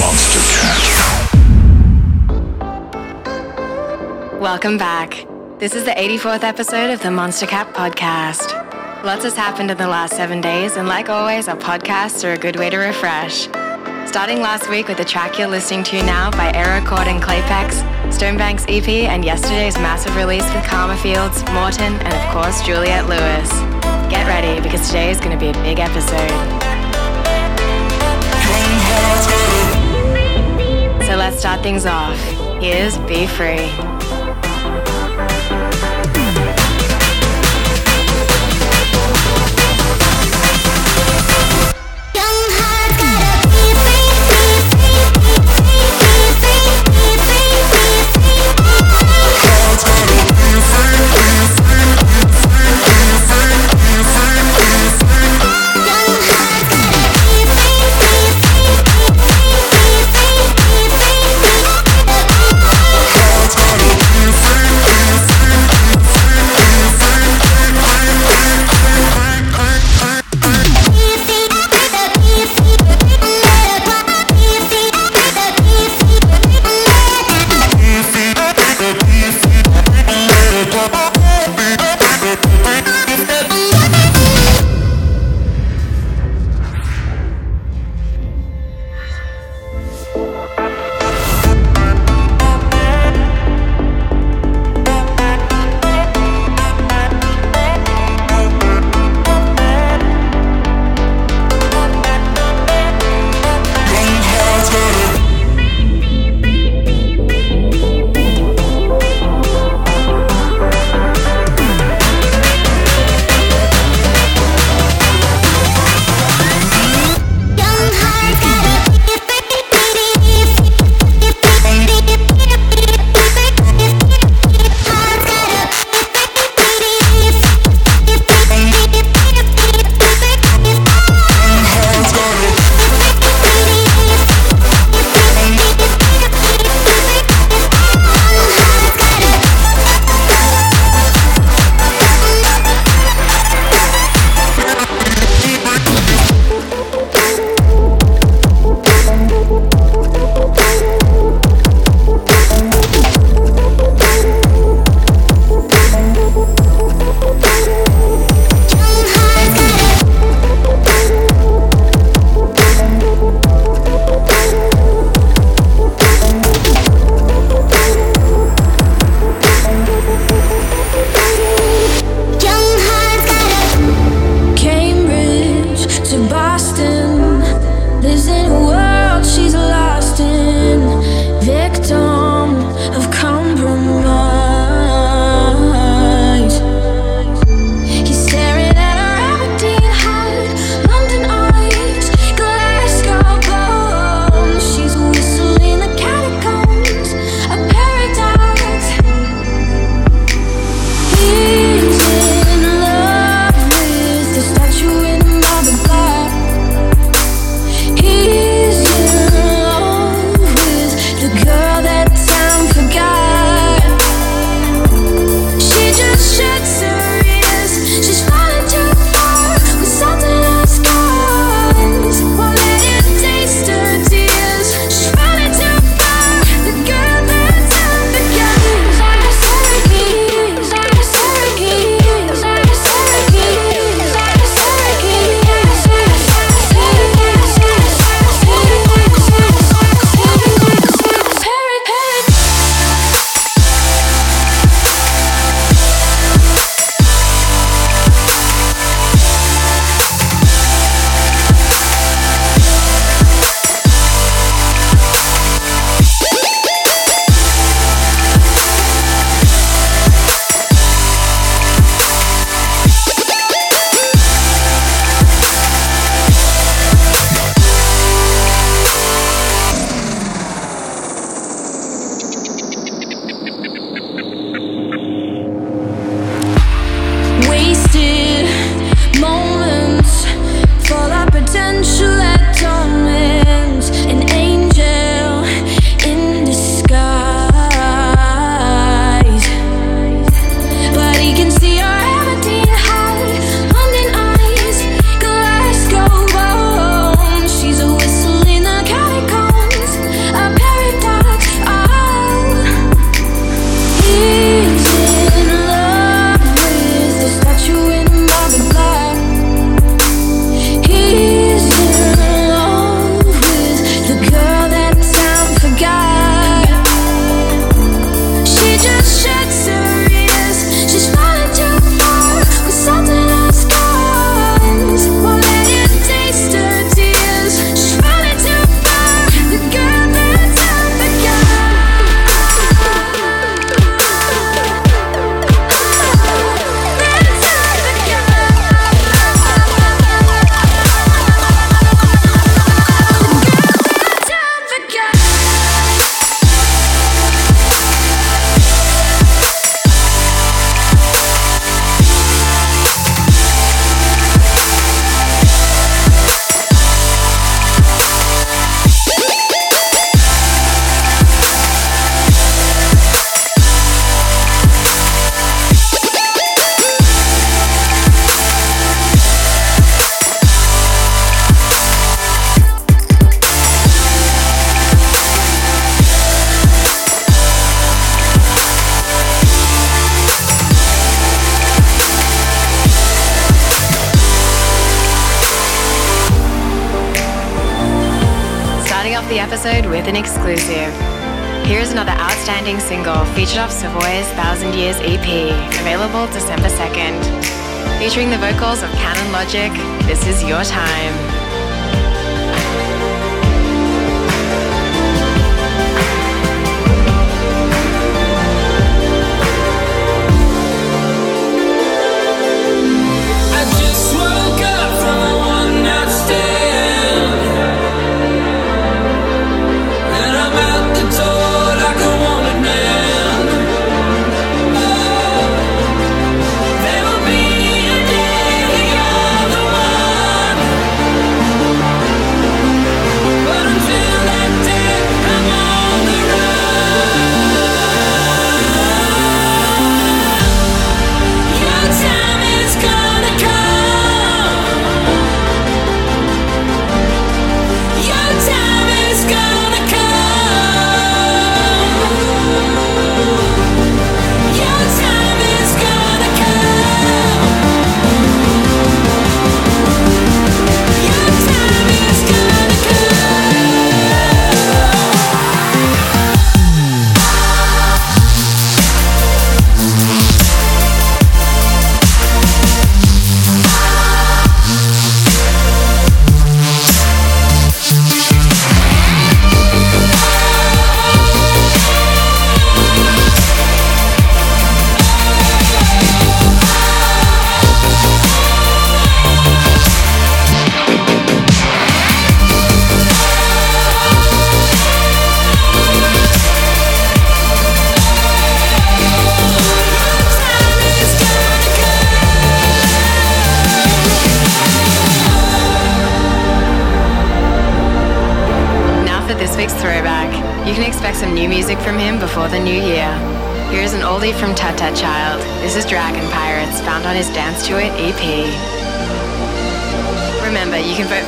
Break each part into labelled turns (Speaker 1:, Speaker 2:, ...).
Speaker 1: Monstercat.
Speaker 2: Welcome
Speaker 3: back. This is the 84th episode of the Monstercat podcast. Lots has happened in the last seven days, and like always, our podcasts are a good way to refresh. Starting last week with the track you're listening to now by Aero Chord and Klaypex, Stonebank's EP, and yesterday's massive release with Karma Fields, Morten, and of course Juliette Lewis. Get ready because today is going to be a big episode. So let's start things off. Here's Be Free.
Speaker 4: magic.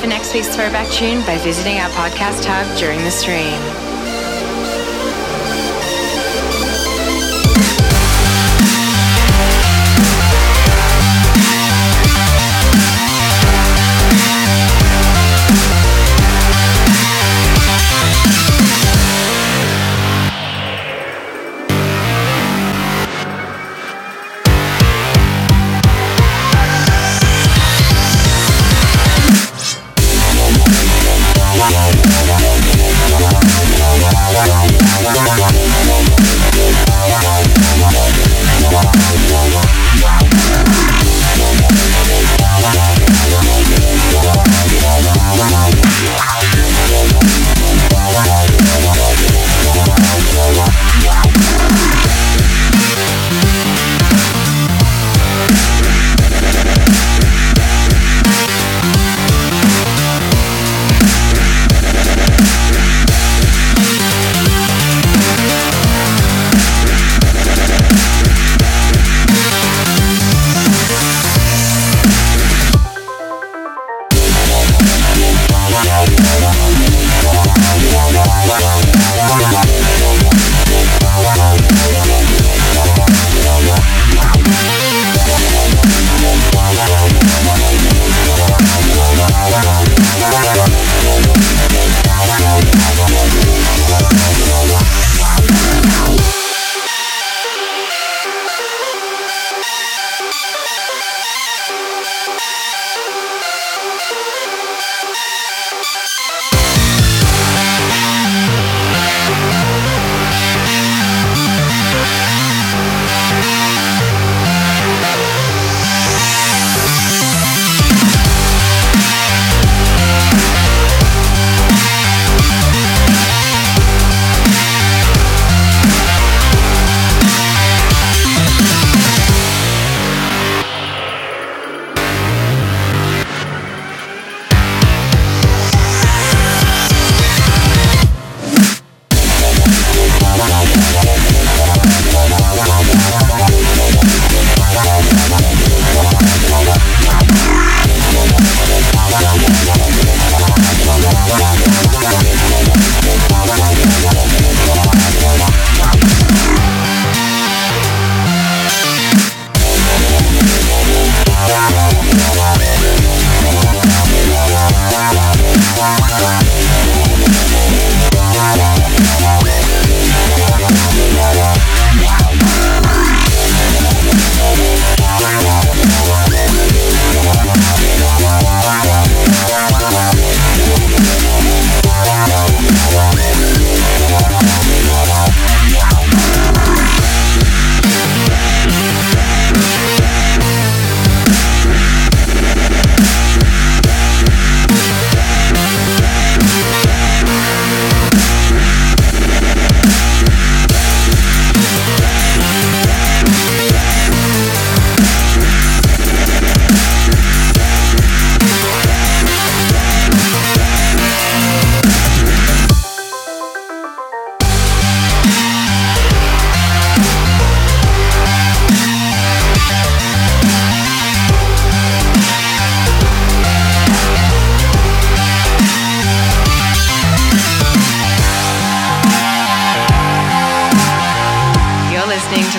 Speaker 4: for next week's throwback tune by visiting our podcast hub during the stream.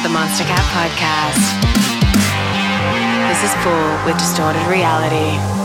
Speaker 3: The Monstercat Podcast. This is F.O.O.L with Distorted Reality.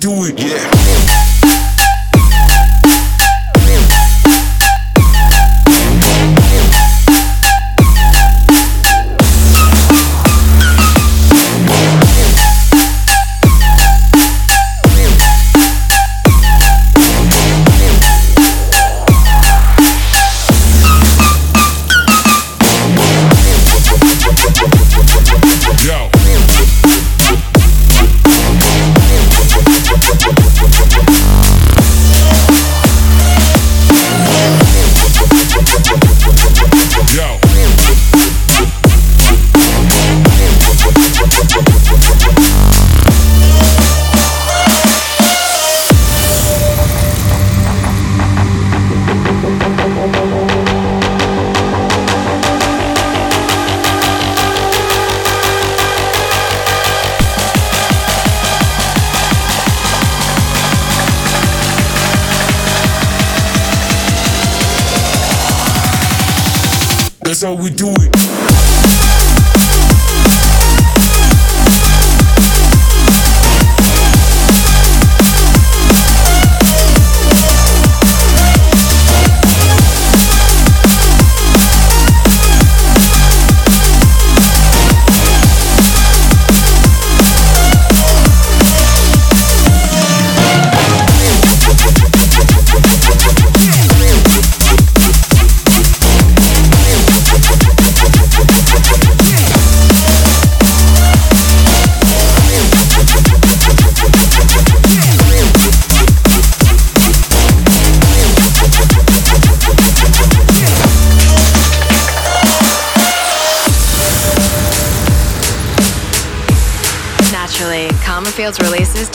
Speaker 5: Do it. How we do it.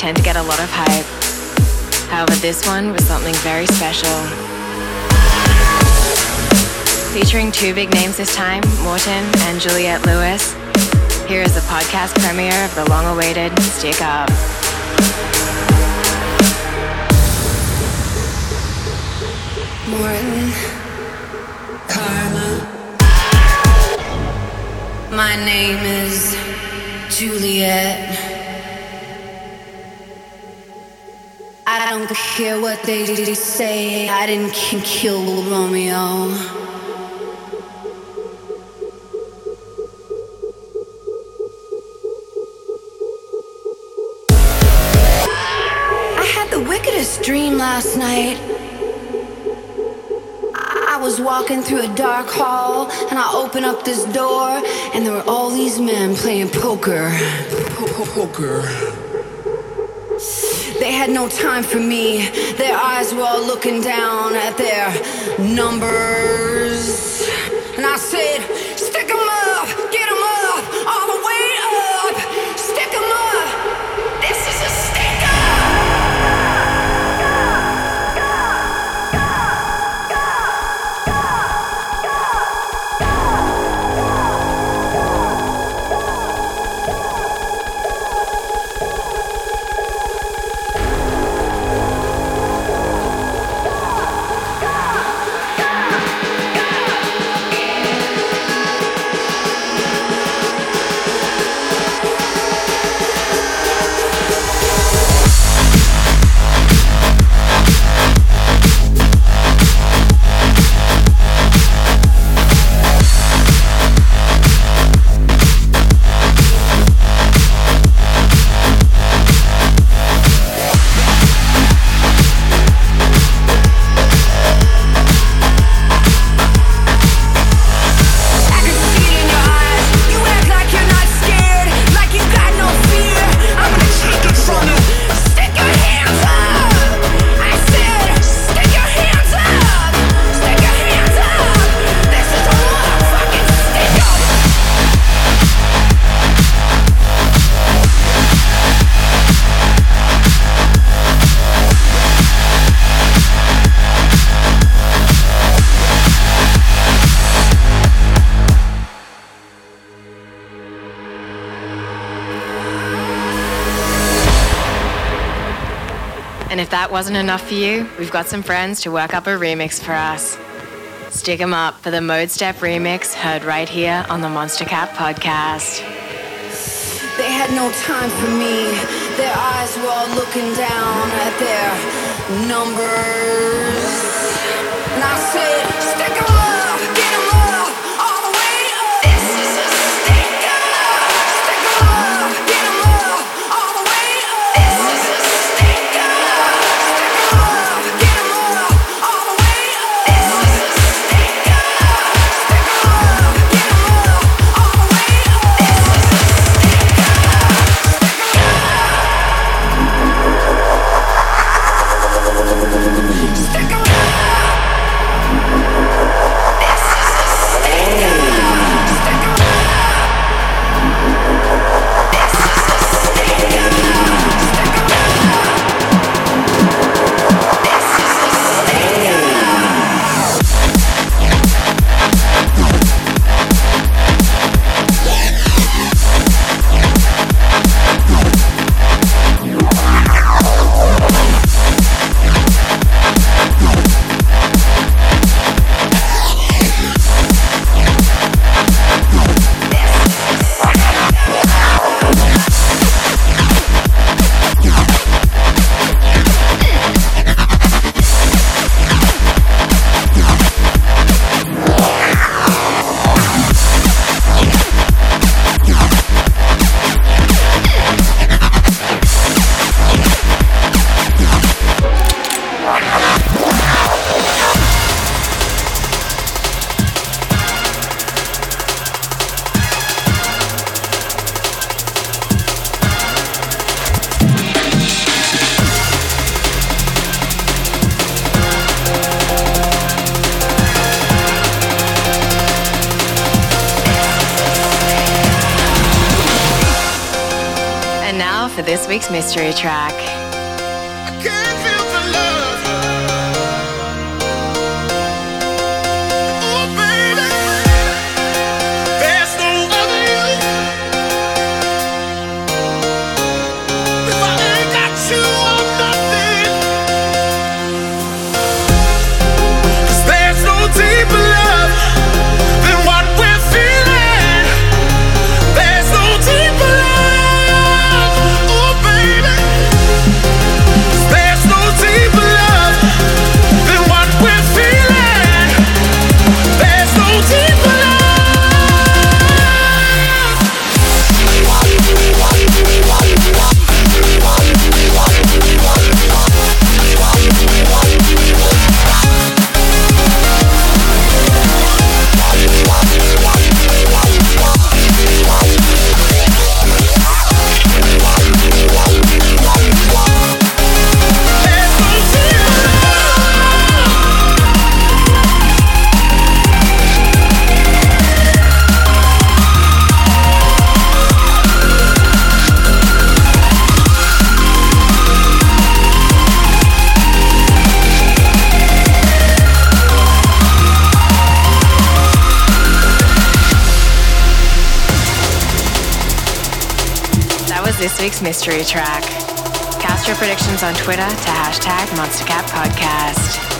Speaker 3: Tend to get a lot of hype. However, this one was something very special. Featuring two big names this time, Morten and Juliette Lewis. Here is the podcast premiere of the long awaited Stick Up.
Speaker 6: Morten, Karma. My name is Juliet. I don't care what they say, I didn't kill Romeo. I had the wickedest dream last night. I was walking through a dark hall and I opened up this door and there were all these men playing poker. Poker. They had no time for me. Their eyes were all looking down at their numbers. And I said,
Speaker 3: that wasn't enough for you, we've got some friends to work up a remix for us. Stick 'em up for the Modestep remix heard right here on the Monstercat podcast.
Speaker 6: They had no time for me. Their eyes were all looking down at their numbers. And I said, stick 'em
Speaker 7: mystery track. week's mystery track. Cast your predictions on Twitter to hashtag
Speaker 3: MonstercatPodcast.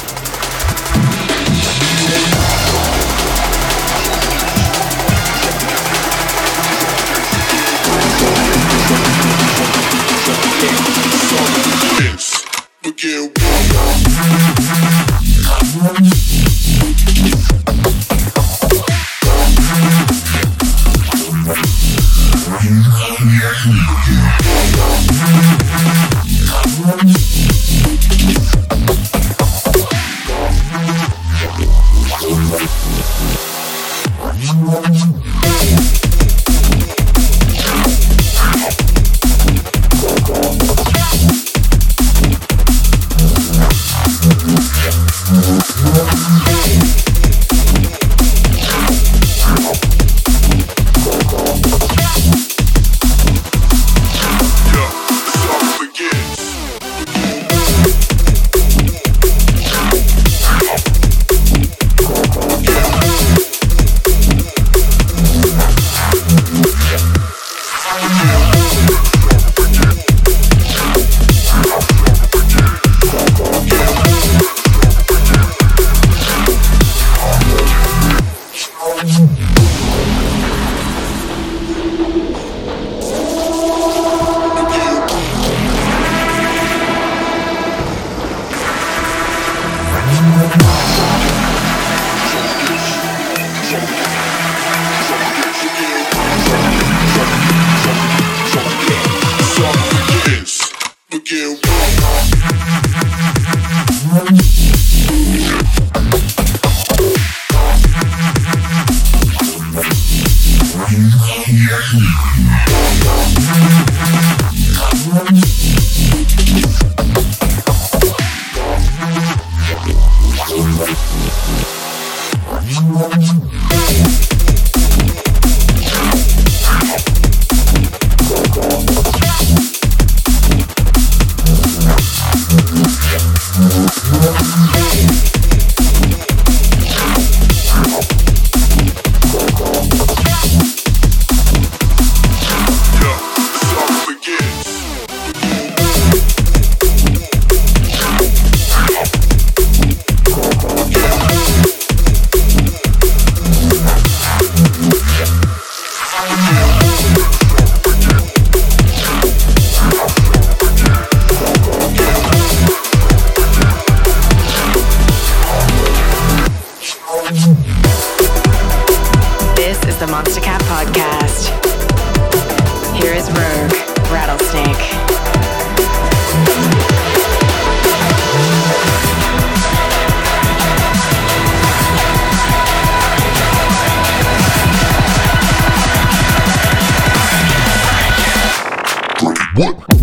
Speaker 2: What?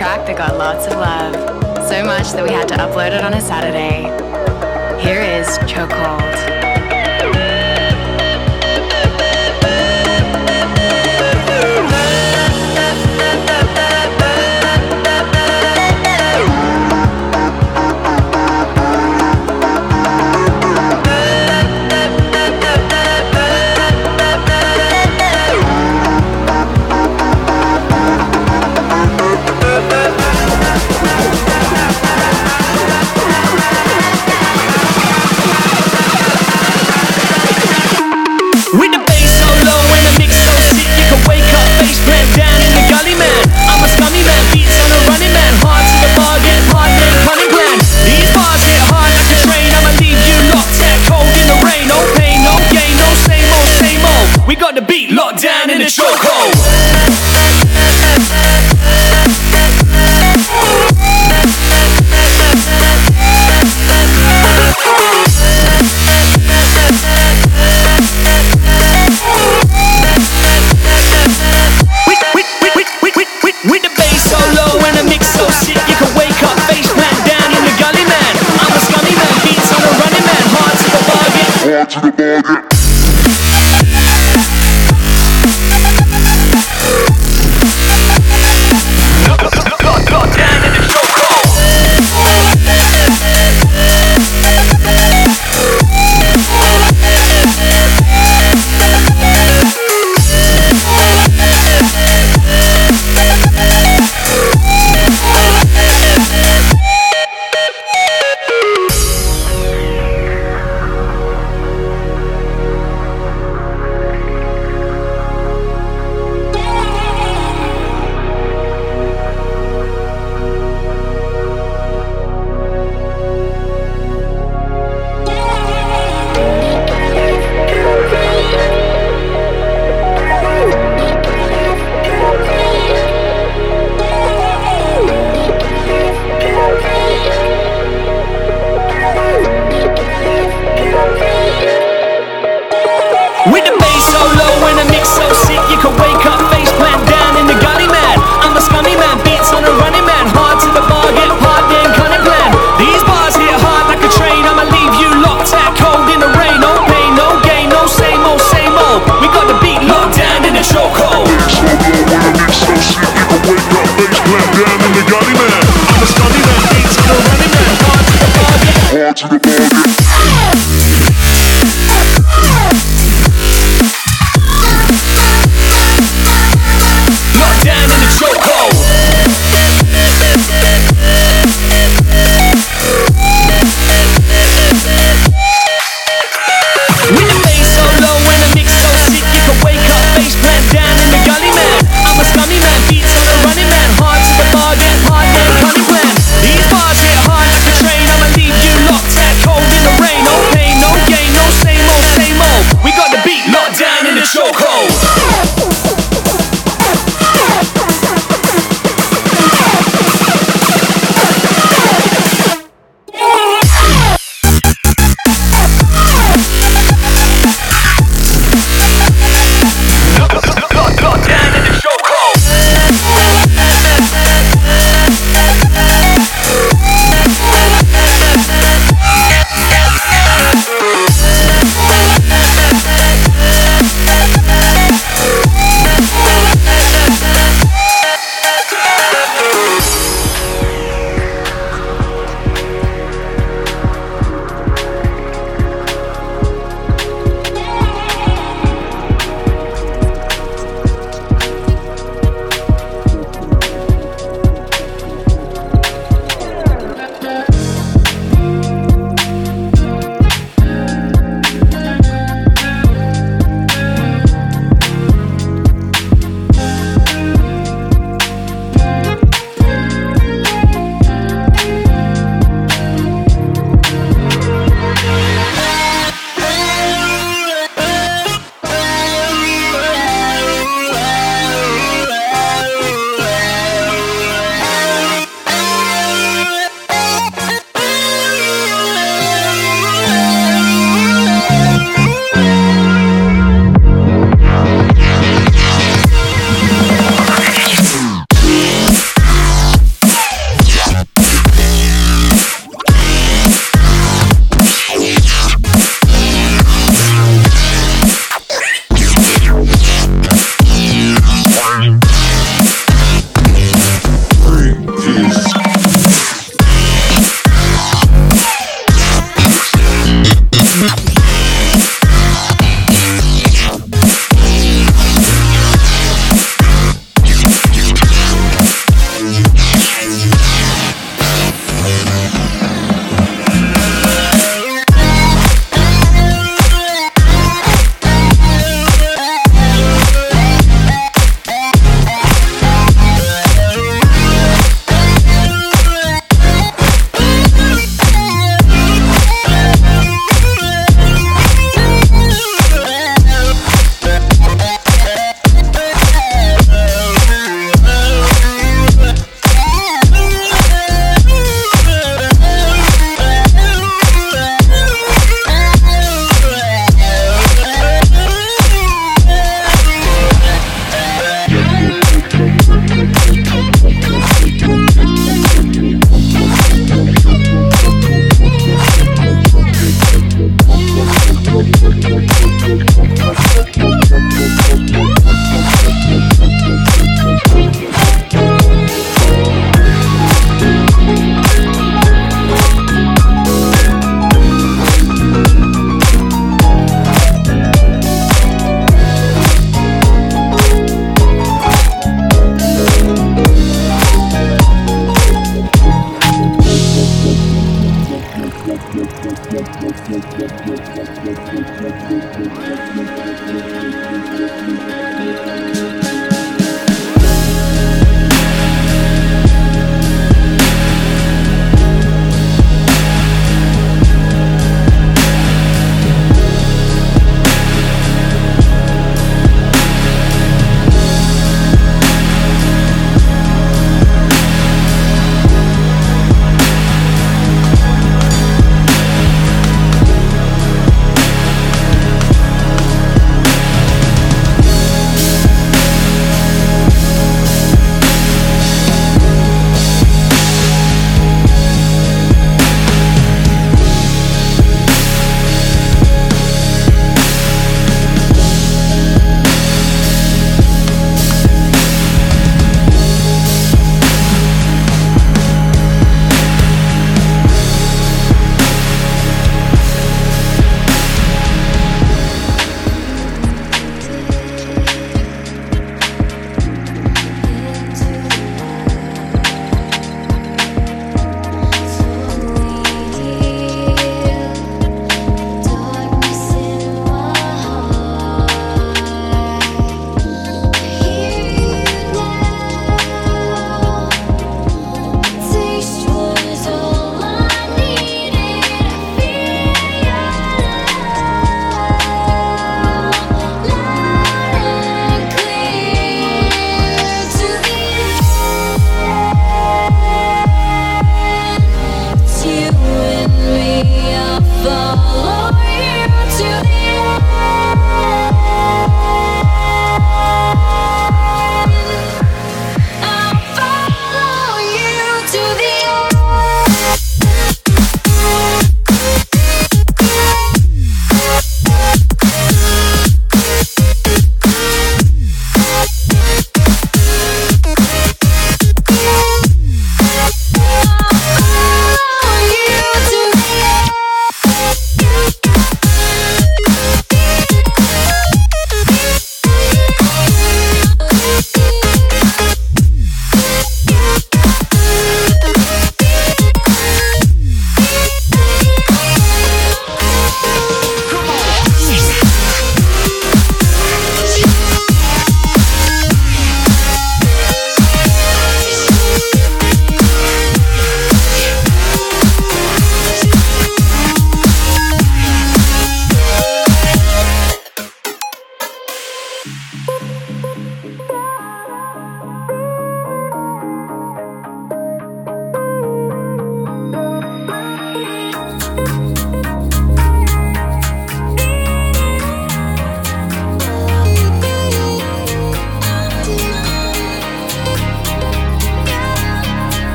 Speaker 8: track that got lots of love. So much that we had to upload it on a Saturday